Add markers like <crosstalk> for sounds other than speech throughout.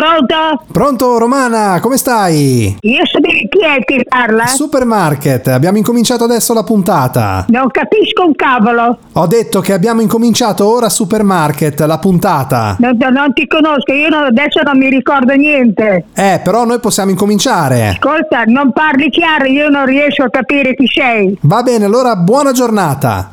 Pronto? Pronto Romana, come stai? Io so bene chi è che parla? Supermarket, abbiamo incominciato adesso la puntata. Non capisco un cavolo. Ho detto che abbiamo incominciato ora Supermarket, la puntata. Non, non ti conosco, io non- adesso non mi ricordo niente. Eh, però noi possiamo incominciare. Ascolta, non parli chiaro, io non riesco a capire chi sei. Va bene, allora buona giornata.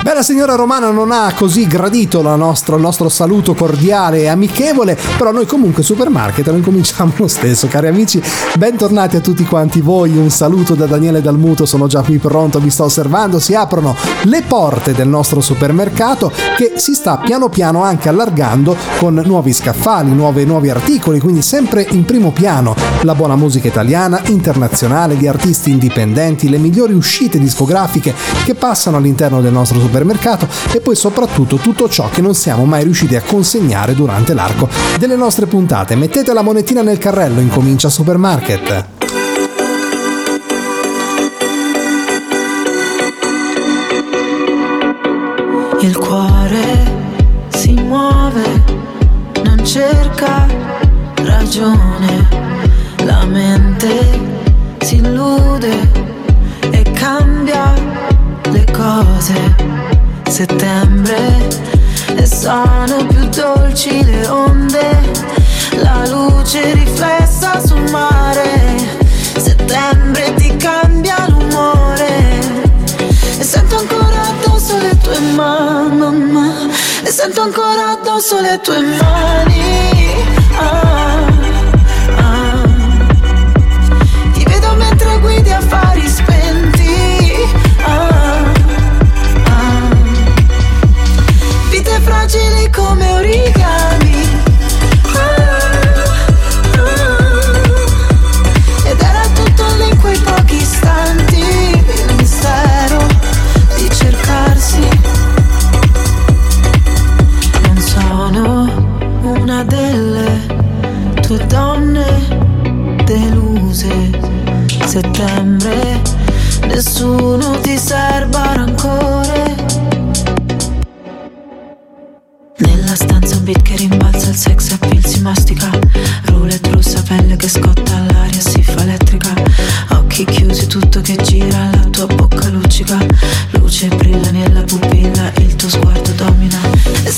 Beh, la signora Romana non ha così gradito nostra- il nostro saluto cordiale e amichevole, però noi comunque Supermarket lo incominciamo lo stesso, cari amici. Bentornati a tutti quanti voi, un saluto da Daniele Dalmuto, sono già qui pronto, vi sto osservando, si aprono le porte del nostro supermercato che si sta piano piano anche allargando con nuovi scaffali, nuove- nuovi articoli, quindi sempre in primo piano. La buona musica italiana, internazionale, gli artisti indipendenti, le migliori uscite discografiche che passano all'interno del nostro supermercato e poi soprattutto tutto ciò che non siamo mai riusciti a consegnare durante l'arco delle nostre puntate. Mettete la monetina nel carrello, incomincia Supermarket. Il cuore si muove, non cerca ragione, la mente si illude e cambia le cose. Sono più dolci le onde, la luce riflessa sul mare. Settembre ti cambia l'umore e sento ancora addosso le tue mani E sento ancora addosso le tue mani ah.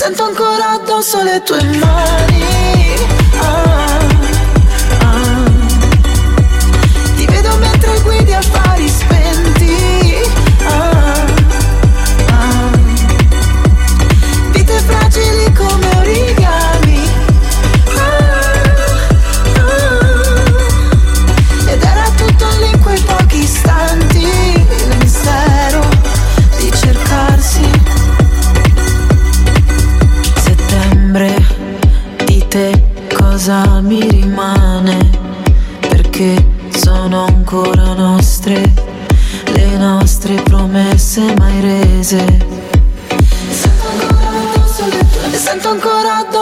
Sento ancora addosso le tue mani Ah.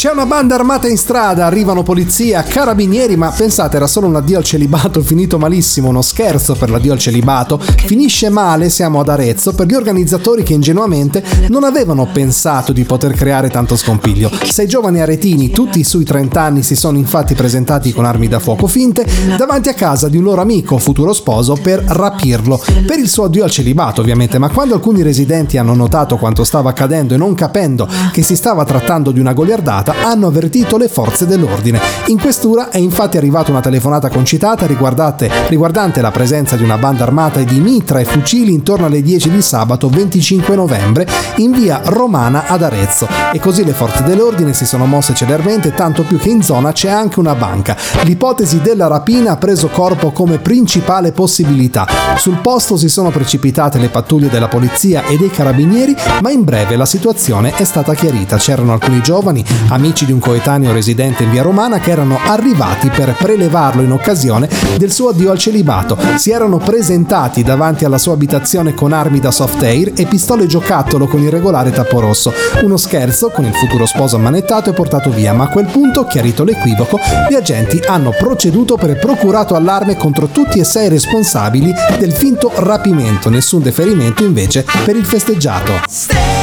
C'è una banda armata in strada, arrivano polizia, carabinieri, ma pensate era solo un addio al celibato <laughs> finito malissimo, uno scherzo per l'addio al celibato. Finisce male, siamo ad Arezzo, per gli organizzatori che ingenuamente non avevano pensato di poter creare tanto scompiglio. Sei giovani aretini, tutti sui 30 anni, si sono infatti presentati con armi da fuoco finte davanti a casa di un loro amico, futuro sposo, per rapirlo, per il suo addio al celibato ovviamente, ma quando alcuni residenti hanno notato quanto stava accadendo e non capendo che si stava trattando di una goliardata, hanno avvertito le forze dell'ordine. In questura è infatti arrivata una telefonata concitata riguardante la presenza di una banda armata di mitra e fucili intorno alle 10 di sabato 25 novembre in via Romana ad Arezzo e così le forze dell'ordine si sono mosse celermente tanto più che in zona c'è anche una banca. L'ipotesi della rapina ha preso corpo come principale possibilità. Sul posto si sono precipitate le pattuglie della polizia e dei carabinieri, ma in breve la situazione è stata chiarita. C'erano alcuni giovani, amici di un coetaneo residente in via Romana, che erano arrivati per prelevarlo in occasione del suo addio al celibato. Si erano presentati davanti alla sua abitazione con armi da soft air e pistole giocattolo con il regolare tappo rosso. Uno scherzo con il futuro sposo ammanettato e portato via, ma a quel punto, chiarito l'equivoco, gli agenti hanno proceduto per procurato allarme contro tutti e sei responsabili del finto rapimento, nessun deferimento invece per il festeggiato.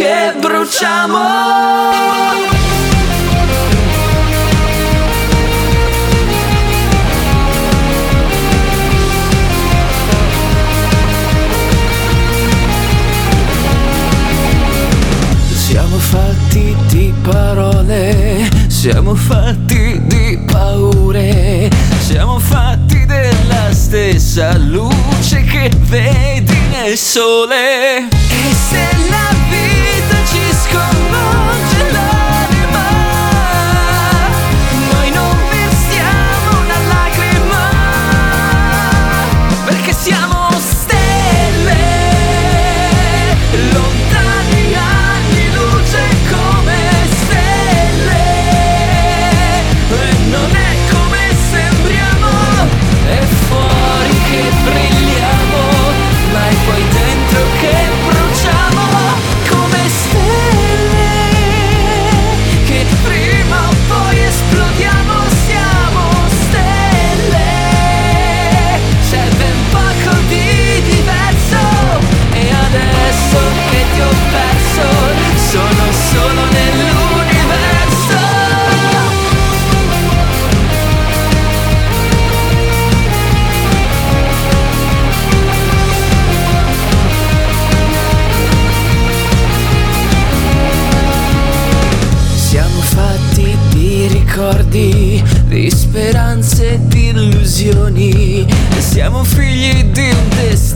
Che bruciamo. Siamo fatti di parole, siamo fatti di paure, siamo fatti della stessa luce che vedi nel sole.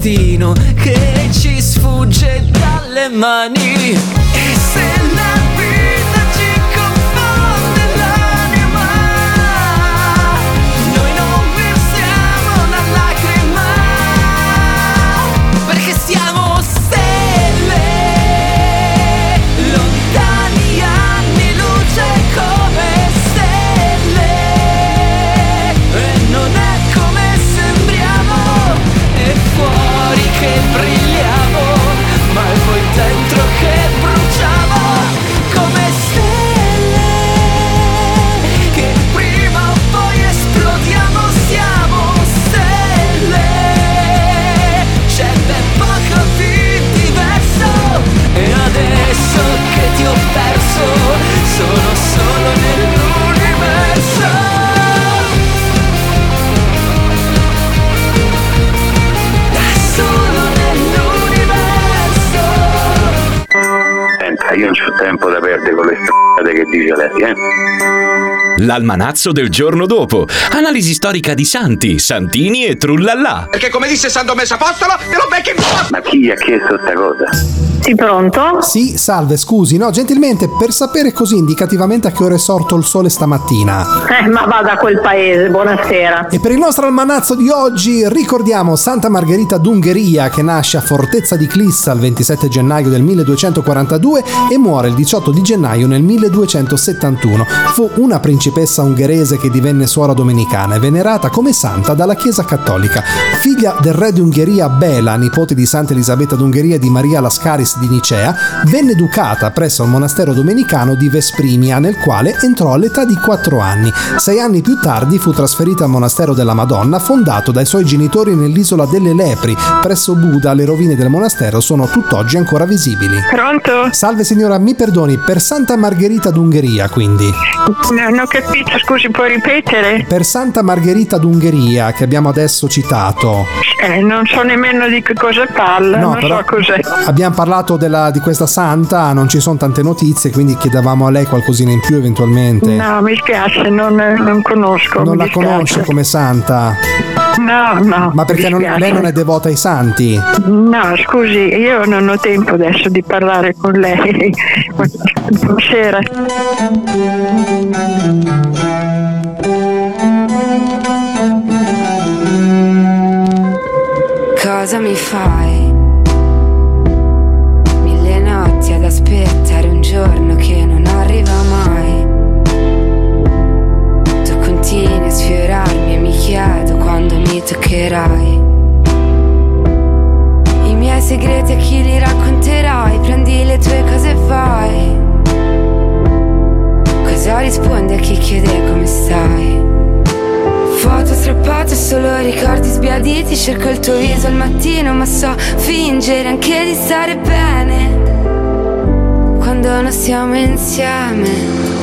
Destino che ci sfugge dalle mani. L'almanazzo del giorno dopo. Analisi storica di Santi, Santini e Trullallà. Perché come disse San Domenico Apostolo, te lo becchi in Ma chi gli ha chiesto sta cosa? Sì, pronto? Sì, salve, scusi, no, gentilmente, per sapere così indicativamente a che ora è sorto il sole stamattina. Eh, ma vada a quel paese, buonasera. E per il nostro almanazzo di oggi ricordiamo Santa Margherita d'Ungheria che nasce a Fortezza di Clissa il 27 gennaio del 1242 e muore il 18 di gennaio nel 1271. Fu una principessa principessa ungherese che divenne suora domenicana e venerata come santa dalla Chiesa Cattolica. Figlia del re di Ungheria Bela, nipote di Santa Elisabetta d'Ungheria e di Maria Lascaris di Nicea, venne educata presso il monastero domenicano di Vesprimia, nel quale entrò all'età di 4 anni. Sei anni più tardi fu trasferita al monastero della Madonna, fondato dai suoi genitori nell'isola delle Lepri. Presso Buda le rovine del monastero sono tutt'oggi ancora visibili. Pronto? Salve signora, mi perdoni, per Santa Margherita d'Ungheria quindi. Non ho capito, scusi, può ripetere? Per Santa Margherita d'Ungheria che abbiamo adesso citato. Eh, non so nemmeno di che cosa parla, No, non so cos'è. abbiamo parlato della- di questa santa, non ci sono tante notizie, quindi chiedevamo a lei qualcosina in più eventualmente. No, mi spiace, non, non conosco. non la dispiace. conosce come santa. No, no. Ma perché non- lei non è devota ai santi? No, scusi, io non ho tempo adesso di parlare con lei. <laughs> Buonasera. Cosa mi fai? Mille notti ad aspettare un giorno che non arriva mai. Tu continui a sfiorarmi e mi chiedo quando mi toccherai. I miei segreti a chi li racconterai? Prendi le tue cose e vai. Cosa rispondi a chi chiede come stai? Foto strappate, solo ricordi sbiaditi. Cerco il tuo viso al mattino Ma so fingere anche di stare bene. Quando non siamo insieme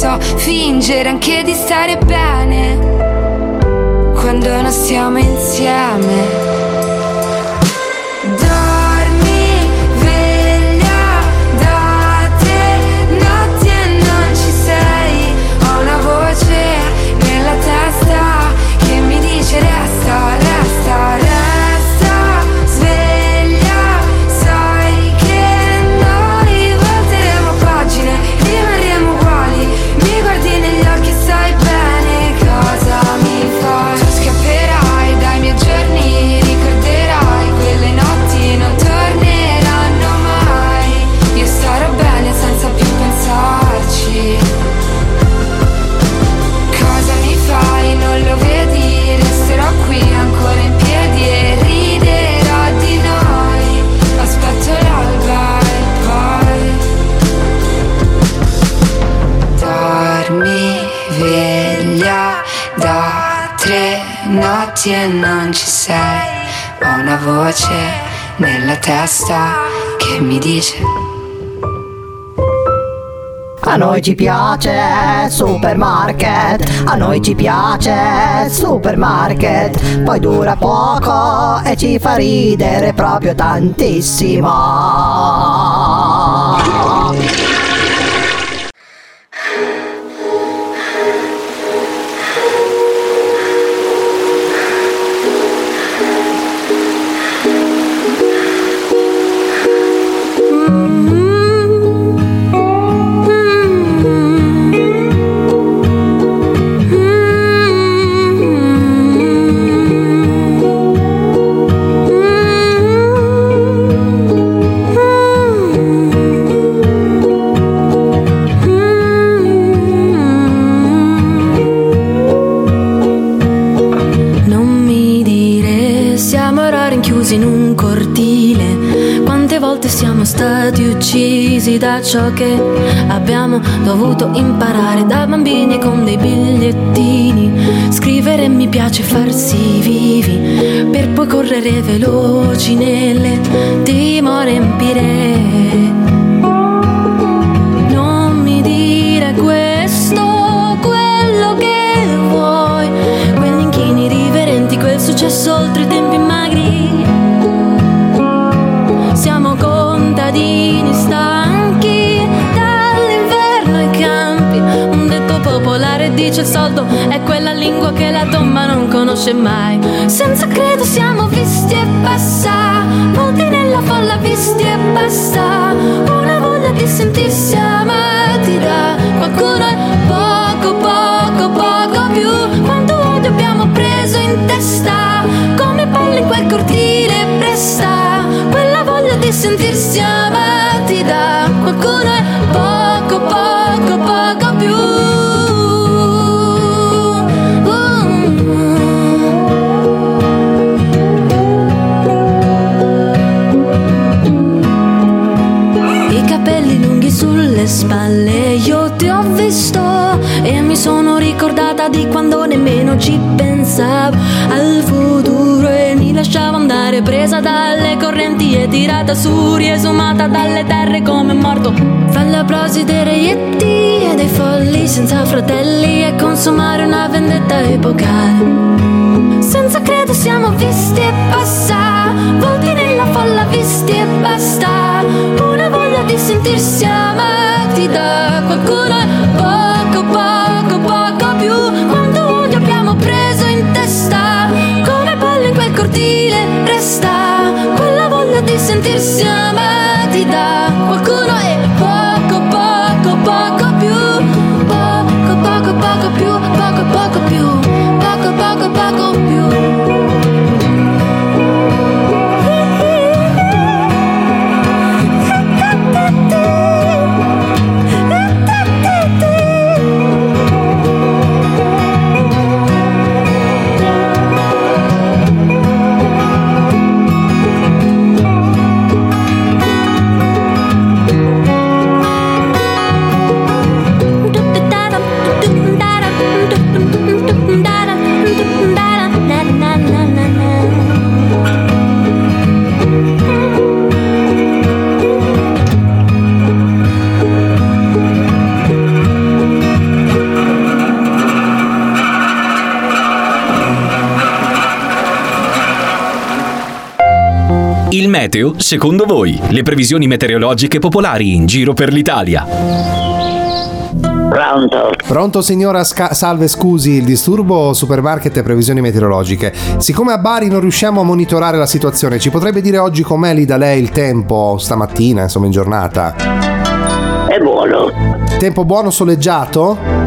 so fingere anche di stare bene. Quando non stiamo insieme. Nella testa che mi dice. A noi ci piace supermarket, a noi ci piace supermarket, poi dura poco e ci fa ridere proprio tantissimo. Uccisi da ciò che abbiamo dovuto imparare da bambini con dei bigliettini. Scrivere mi piace farsi vivi per poi correre veloci nelle dimore empire. Non mi dire questo, quello che vuoi, quegli inchini riverenti, quel successo oltre i dice il soldo è quella lingua che la tomba non conosce mai. Senza credo siamo visti e basta. Volti nella folla visti e basta. Una voglia di sentirsi amati da qualcuno è poco, poco, poco più. Quanto odio abbiamo preso in testa. Come palle in quel cortile presta. Quella voglia di sentirsi amati da qualcuno è ricordata di quando nemmeno ci pensavo al futuro e mi lasciavo andare presa dalle correnti e tirata su, riesumata dalle terre come morto. Fra gli applausi dei reietti e dei folli senza fratelli e consumare una vendetta epocale. Senza credo siamo visti e basta Volti nella folla visti e basta Una voglia di sentirsi amati da qualcuno meteo, secondo voi, le previsioni meteorologiche popolari in giro per l'Italia. Pronto? Pronto signora, Sca- salve scusi il disturbo supermarket e previsioni meteorologiche. Siccome a Bari non riusciamo a monitorare la situazione, ci potrebbe dire oggi com'è lì da lei il tempo stamattina, insomma in giornata? È buono. Tempo buono soleggiato?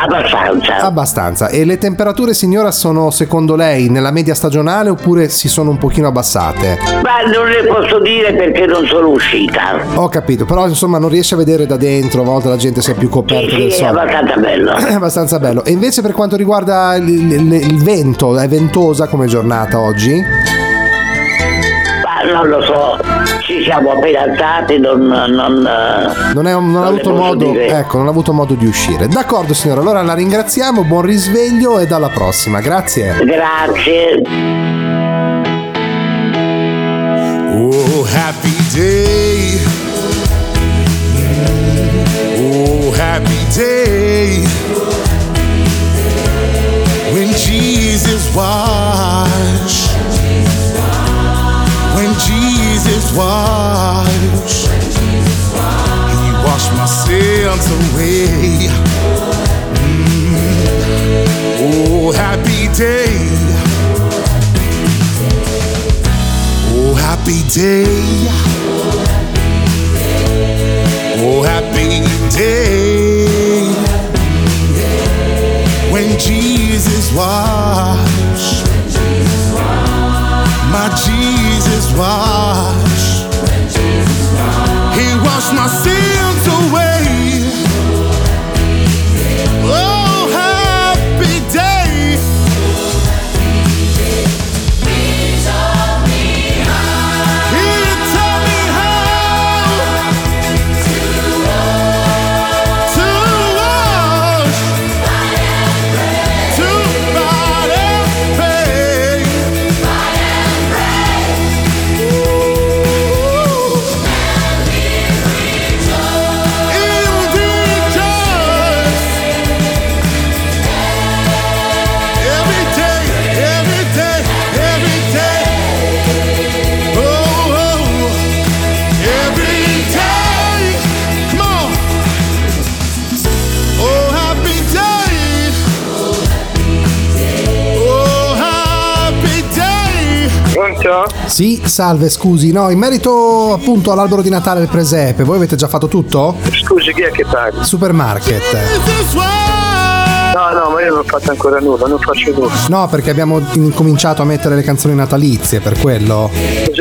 Abbastanza. Abbastanza. E le temperature signora sono secondo lei nella media stagionale oppure si sono un pochino abbassate? Ma non le posso dire perché non sono uscita. Ho capito, però insomma non riesce a vedere da dentro, a volte la gente si è più coperta Sì, del sì, è solito. abbastanza bello. <clears throat> È abbastanza bello. E invece per quanto riguarda il, il- il vento, è ventosa come giornata oggi? Ma non lo so, ci siamo appena alzati, non... non eh, Non, è- non ha avuto modo, ecco, non ha avuto modo di uscire. D'accordo signora, allora la ringraziamo, buon risveglio e alla prossima. Grazie. Grazie. Oh, happy day. Oh, happy day. When Jesus washed. Jesus washed. He my sins away. Mm. Oh, happy day. Oh, happy day. Oh, happy day. When Jesus washed. My Jesus is why. Sì, salve, scusi. No, in merito appunto all'albero di Natale il presepe, voi avete già fatto tutto? Scusi, chi è che parla? Supermarket. No, no, ma io non ho fatto ancora nulla, non faccio nulla. No, perché abbiamo incominciato a mettere le canzoni natalizie, per quello.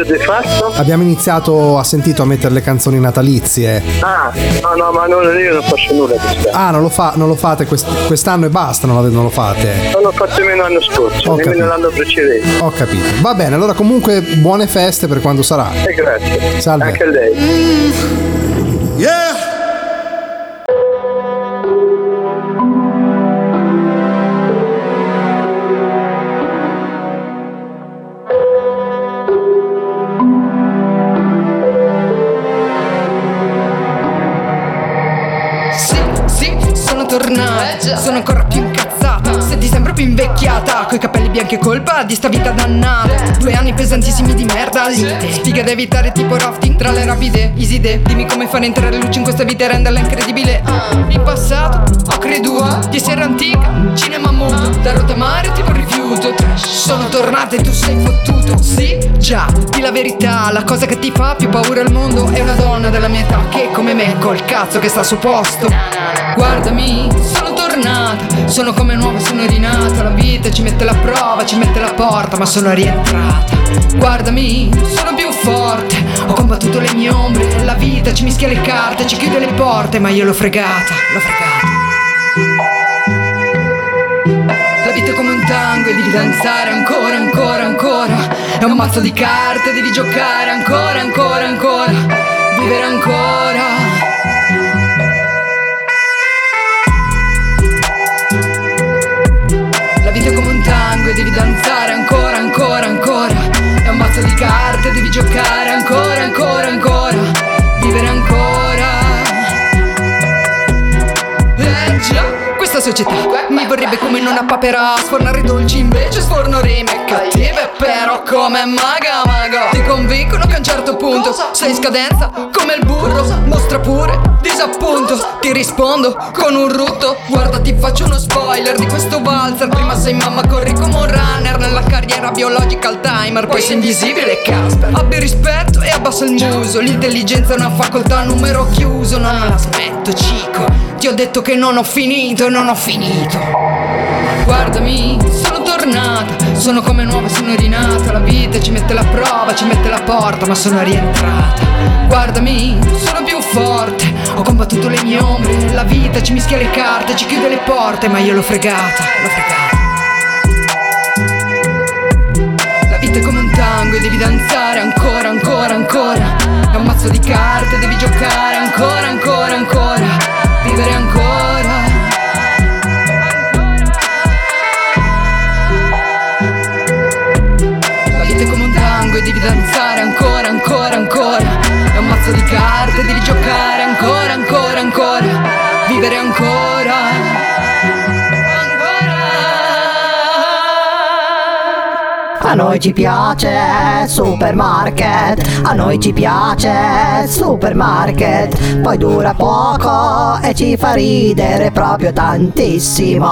Avete fatto? Abbiamo iniziato, ha sentito, a mettere le canzoni natalizie. Ah, no, no, ma non, io non faccio nulla quest'anno. Ah, non lo, fa- non lo fate quest- quest'anno e basta, non lo, non lo fate. Non l'ho fatto nemmeno l'anno scorso, Ho nemmeno capito. l'anno precedente. Ho capito. Va bene, allora comunque buone feste per quando sarà. E grazie. Salve. Anche a lei. Sì, Coi capelli bianchi è colpa di sta vita dannata. Due anni pesantissimi di merda lite Sfiga da evitare tipo rafting Tra le rapide, easy day Dimmi come fare entrare luce in questa vita e renderla incredibile. Ah, In passato ho creduto di essere antica. Cinema muto Da rottamare tipo rifiuto. Sono tornata e tu sei fottuto. Sì, già, di la verità La cosa che ti fa più paura al mondo È una donna della mia età Che come me col cazzo che sta su posto. Guardami, sono tornata Sono come nuova, sono rinata La vita ci mette la prova, ci mette la porta Ma sono rientrata Guardami, sono più forte Ho combattuto le mie ombre La vita ci mischia le carte, ci chiude le porte Ma io l'ho fregata, l'ho fregata la vita è come un tango e devi danzare ancora, ancora, ancora. È un mazzo di carte, devi giocare ancora, ancora, ancora. Vivere ancora. Devi danzare ancora, ancora, ancora. È un mazzo di carte, devi giocare società. Mi vorrebbe come in una papera Sfornare dolci invece sforno rime cattive Però come maga maga. Ti convincono che a un certo punto Sei in scadenza come il burro. Mostra pure disappunto. Ti rispondo con un rutto. Guarda ti faccio uno spoiler di questo valzer Prima sei mamma corri come un runner Nella carriera biological timer. Poi sei invisibile Casper. Abbi rispetto e abbassa il muso. L'intelligenza è una facoltà a numero chiuso. No non la smetto cico. Ti ho detto che non ho finito non ho finito. Guardami, sono tornata Sono come nuova, sono rinata. La vita ci mette la prova, ci mette la porta Ma sono rientrata. Guardami, sono più forte Ho combattuto le mie ombre. La vita ci mischia le carte, ci chiude le porte Ma io l'ho fregata, l'ho fregata. La vita è come un tango e devi danzare ancora, ancora, ancora. È un mazzo di carte, devi giocare ancora, ancora, ancora. Vivere ancora devi danzare ancora, ancora, ancora. È un mazzo di carte, devi giocare ancora, ancora, ancora. Vivere ancora. A noi ci piace supermarket, a noi ci piace supermarket, poi dura poco e ci fa ridere proprio tantissimo.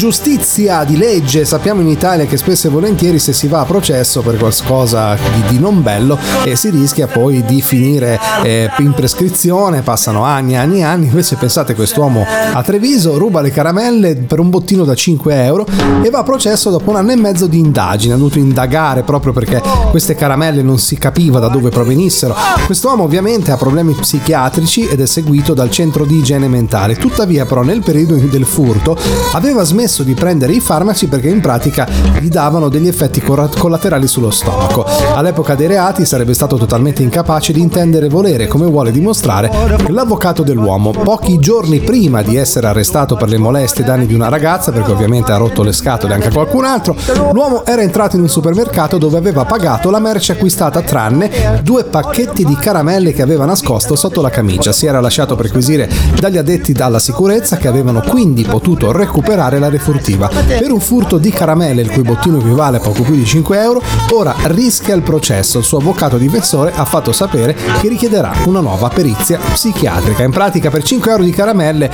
Giustizia, di legge, sappiamo in Italia che spesso e volentieri se si va a processo per qualcosa di, di non bello eh, si rischia poi di finire eh, in prescrizione, passano anni e anni e anni, invece pensate quest'uomo a Treviso ruba le caramelle per un bottino da 5 euro e va a processo dopo un anno e mezzo di indagine, ha dovuto indagare proprio perché queste caramelle non si capiva da dove provenissero. Quest'uomo ovviamente ha problemi psichiatrici ed è seguito dal centro di igiene mentale, tuttavia però nel periodo del furto aveva smesso di prendere i farmaci perché in pratica gli davano degli effetti collaterali sullo stomaco. All'epoca dei reati sarebbe stato totalmente incapace di intendere e volere, come vuole dimostrare l'avvocato dell'uomo. Pochi giorni prima di essere arrestato per le molestie ai danni di una ragazza, perché ovviamente ha rotto le scatole anche a qualcun altro, l'uomo era entrato in un supermercato dove aveva pagato la merce acquistata tranne due pacchetti di caramelle che aveva nascosto sotto la camicia. Si era lasciato perquisire dagli addetti alla sicurezza che avevano quindi potuto recuperare la refurtiva. Per un furto di caramelle, il cui bottino equivale a poco più di 5 euro, ora rischia il processo. Il suo avvocato difensore ha fatto sapere che richiederà una nuova perizia psichiatrica. In pratica per 5 euro di caramelle,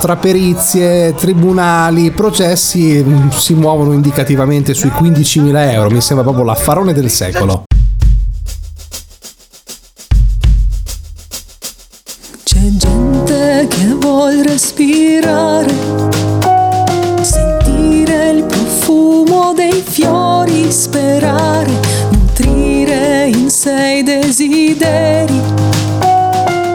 tra perizie, tribunali, processi, mm, si muovono indicativamente sui 15.000 euro. Mi sembra proprio l'affarone del secolo. C'è gente che vuol respirare, profumo dei fiori, sperare, nutrire in sé i desideri,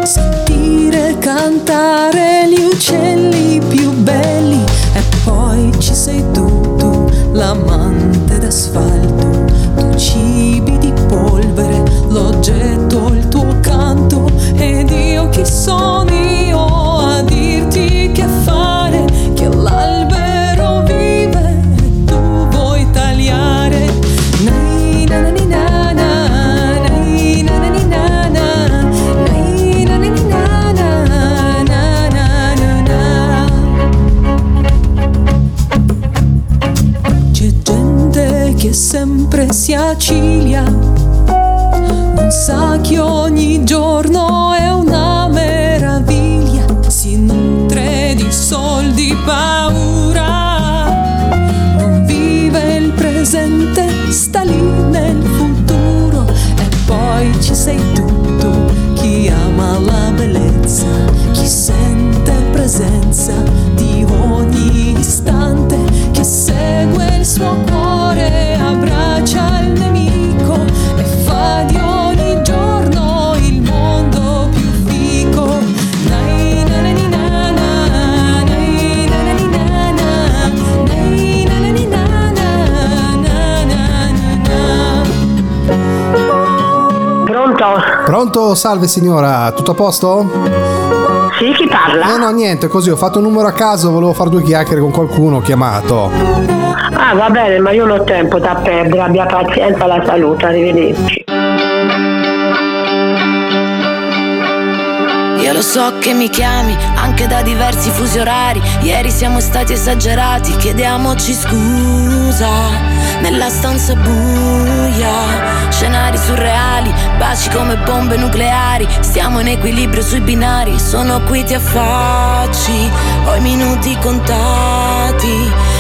sentire cantare gli uccelli più belli e poi ci sei tu, tu, l'amante d'asfalto, tu cibi di polvere, l'oggetto, il tuo canto ed io chi sono Pronto? Salve signora, tutto a posto? Sì, chi parla? Eh no, niente, così ho fatto un numero a caso, volevo fare due chiacchiere con qualcuno, ho chiamato. Ah, va bene, ma io non ho tempo da perdere, abbia pazienza, la saluto, arrivederci. Io lo so che mi chiami anche da diversi fusi orari. Ieri siamo stati esagerati, chiediamoci scusa. Nella stanza buia, scenari surreali, baci come bombe nucleari. Stiamo in equilibrio sui binari, sono qui ti affacci, ho i minuti contati.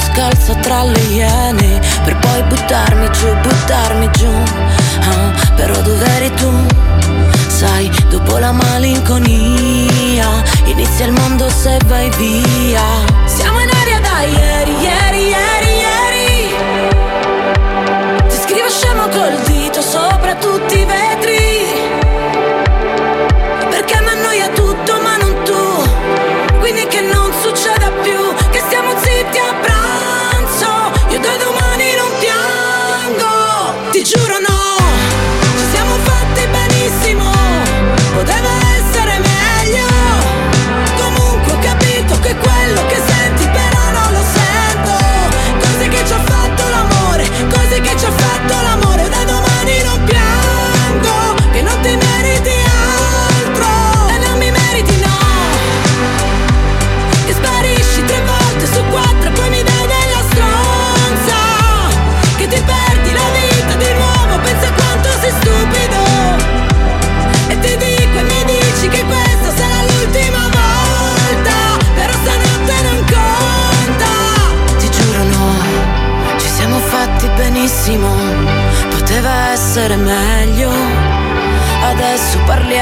Scalza tra le iene Per poi buttarmi giù, buttarmi giù. Ah, Però dov'eri tu? Sai, dopo la malinconia Inizia il mondo se vai via. Siamo in aria da ieri, ieri, ieri, ieri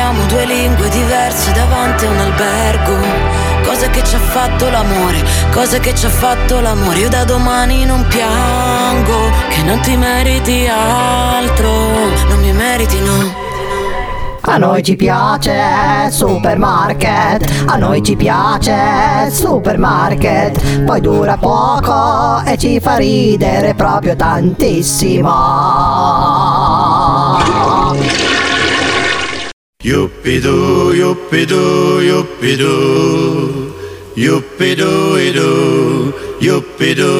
parliamo due lingue diverse davanti a un albergo. Cose che ci ha fatto l'amore, cose che ci ha fatto l'amore. Io da domani non piango, che non ti meriti altro. Non mi meriti no. A noi ci piace supermarket, a noi ci piace supermarket, poi dura poco e ci fa ridere proprio tantissimo. Yuppidu, yuppidu, yuppidu, idu, yuppidu.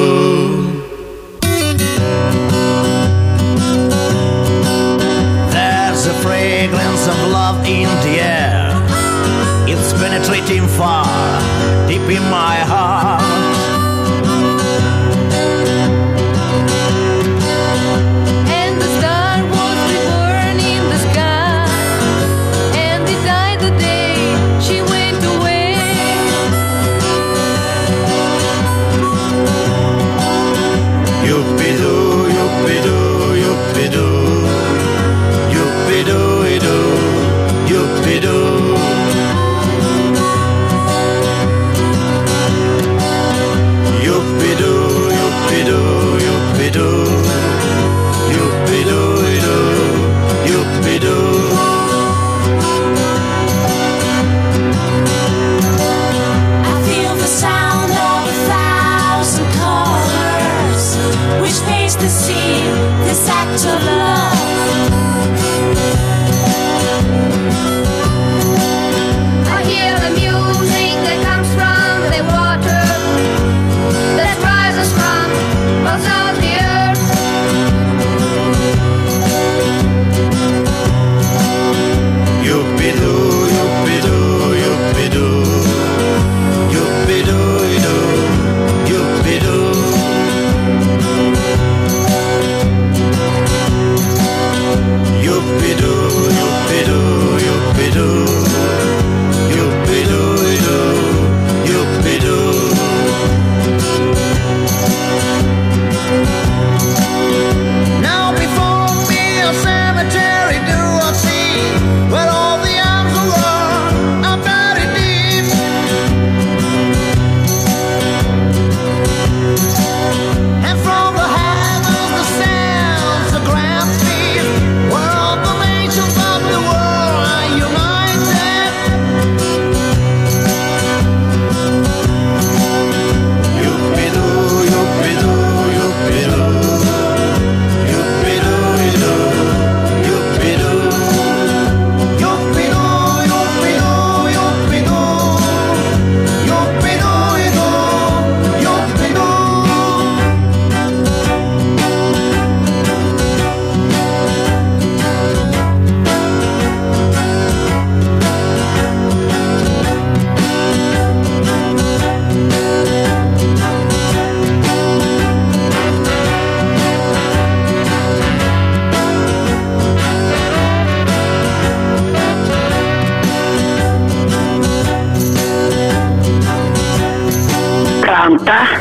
There's a fragrance of love in the air. It's penetrating far, deep in my heart.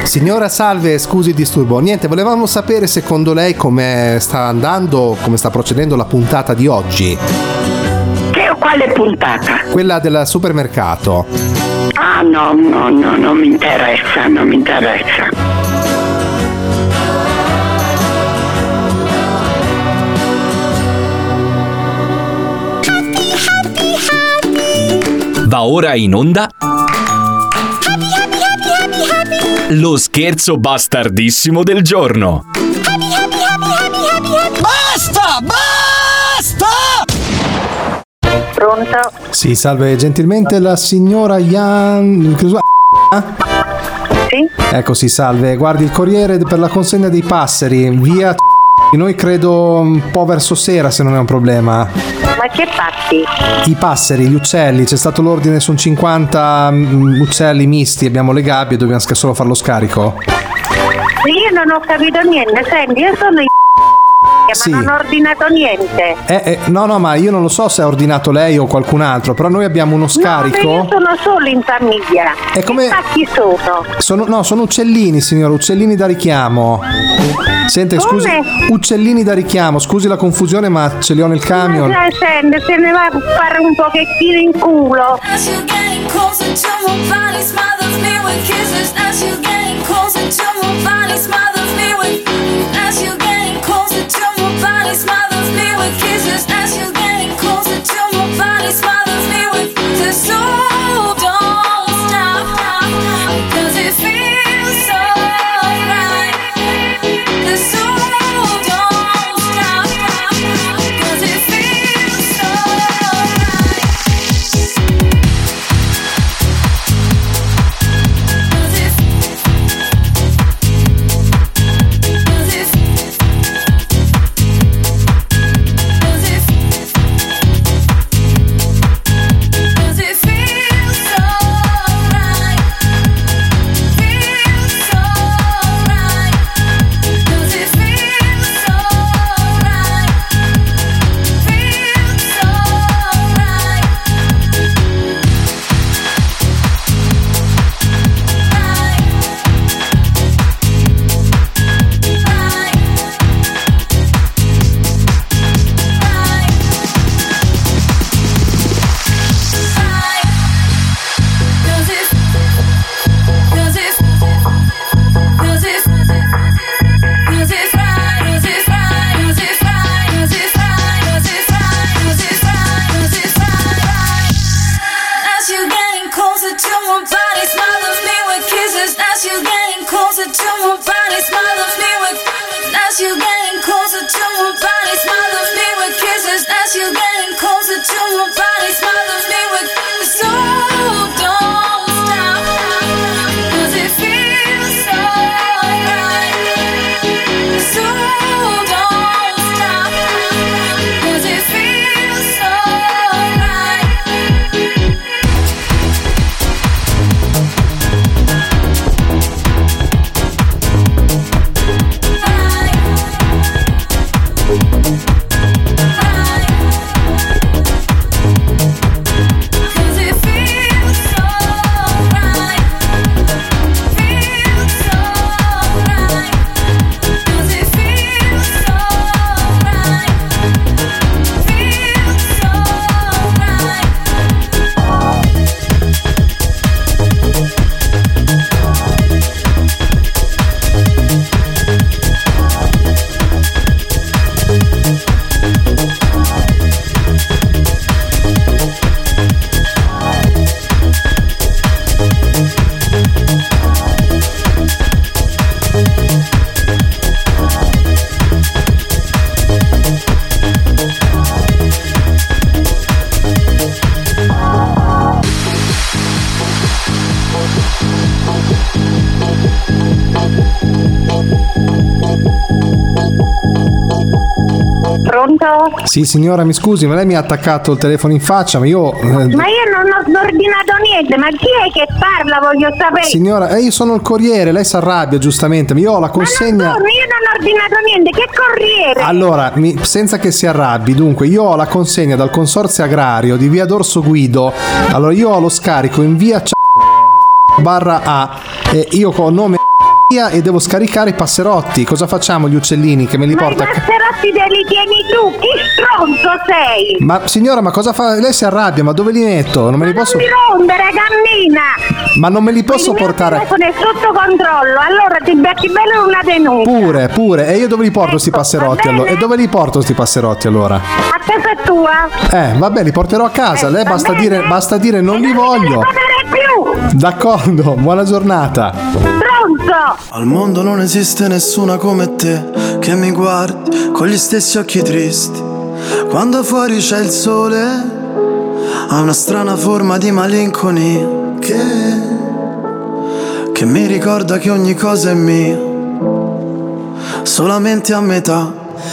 Signora Salve, scusi il disturbo. Niente, volevamo sapere secondo lei come sta andando, come sta procedendo la puntata di oggi. Che, quale puntata? Quella del supermercato. Ah no, no, no, non mi interessa, non mi interessa. Va ora in onda. Lo scherzo bastardissimo del giorno. Basta! Basta! Pronto? Sì, salve, gentilmente la signora Ian... Sì? Ecco, sì, salve. Guardi il corriere per la consegna dei passeri, via... Noi credo un po' verso sera se non è un problema. Ma che fatti? I passeri, gli uccelli, c'è stato l'ordine, sono 50 mm, uccelli misti, abbiamo le gabbie, dobbiamo solo fare lo scarico. Io non ho capito niente, senti, io sono Sì. ma non ho ordinato niente. Eh, eh, no, no, ma io non lo so se ha ordinato lei o qualcun altro, però noi abbiamo uno No, scarico. io sono solo in famiglia. E come- fatti sono? Sono, no, sono uccellini, signora, uccellini da richiamo. Sente, scusi, Come? uccellini da richiamo, scusi la confusione, ma ce li ho nel camion. Ma senti, se ne va a fare un pochettino in culo. As body's smile. Sì, signora, mi scusi, ma lei mi ha attaccato il telefono in faccia, ma io... eh, Ma io non ho ordinato niente, ma chi è che parla? Voglio sapere. Signora, eh, io sono il corriere, lei si arrabbia giustamente, ma io ho la consegna... No, io non ho ordinato niente, che corriere? Allora, mi- senza che si arrabbi, dunque, io ho la consegna dal consorzio agrario di via Dorso Guido. Allora, io ho lo scarico in via C- barra A e io con nome e devo scaricare i passerotti. Cosa facciamo gli uccellini che me li Ma i porta a ca- passerotti te li tieni tu, chi stronzo sei? Ma signora, ma cosa fa? Lei si arrabbia, ma dove li metto? Non me li posso Non mi rompere, cammina! Ma non me li posso Il portare telefono è sotto controllo, allora ti becchi bene una denuncia. Pure, pure. E io dove li porto sti Ecco, passerotti allora? E dove li porto sti passerotti allora? A casa tua. Eh, vabbè, li porterò a casa. Eh, Lei basta bene. dire, basta dire non li voglio. D'accordo, buona giornata. stronzo! Al mondo non esiste nessuna come te che mi guardi con gli stessi occhi tristi. Quando fuori c'è il sole, ha una strana forma di malinconia che, che mi ricorda che ogni cosa è mia, solamente a metà.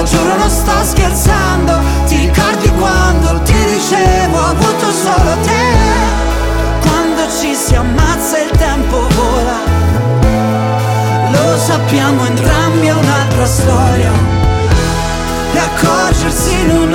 Lo giuro non sto scherzando Ti ricordi quando ti dicevo ho avuto solo te Quando ci si ammazza il tempo vola. Lo sappiamo entrambi, è un'altra storia. E accorgersi in un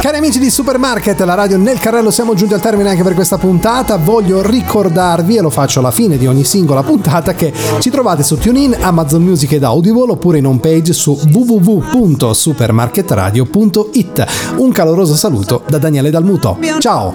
Cari amici di Supermarket, la radio nel carrello, siamo giunti al termine anche per questa puntata. Voglio ricordarvi, e lo faccio alla fine di ogni singola puntata, che ci trovate su TuneIn, Amazon Music ed Audible oppure in home page su www.supermarketradio.it. Un caloroso saluto da Daniele Dalmuto. Ciao!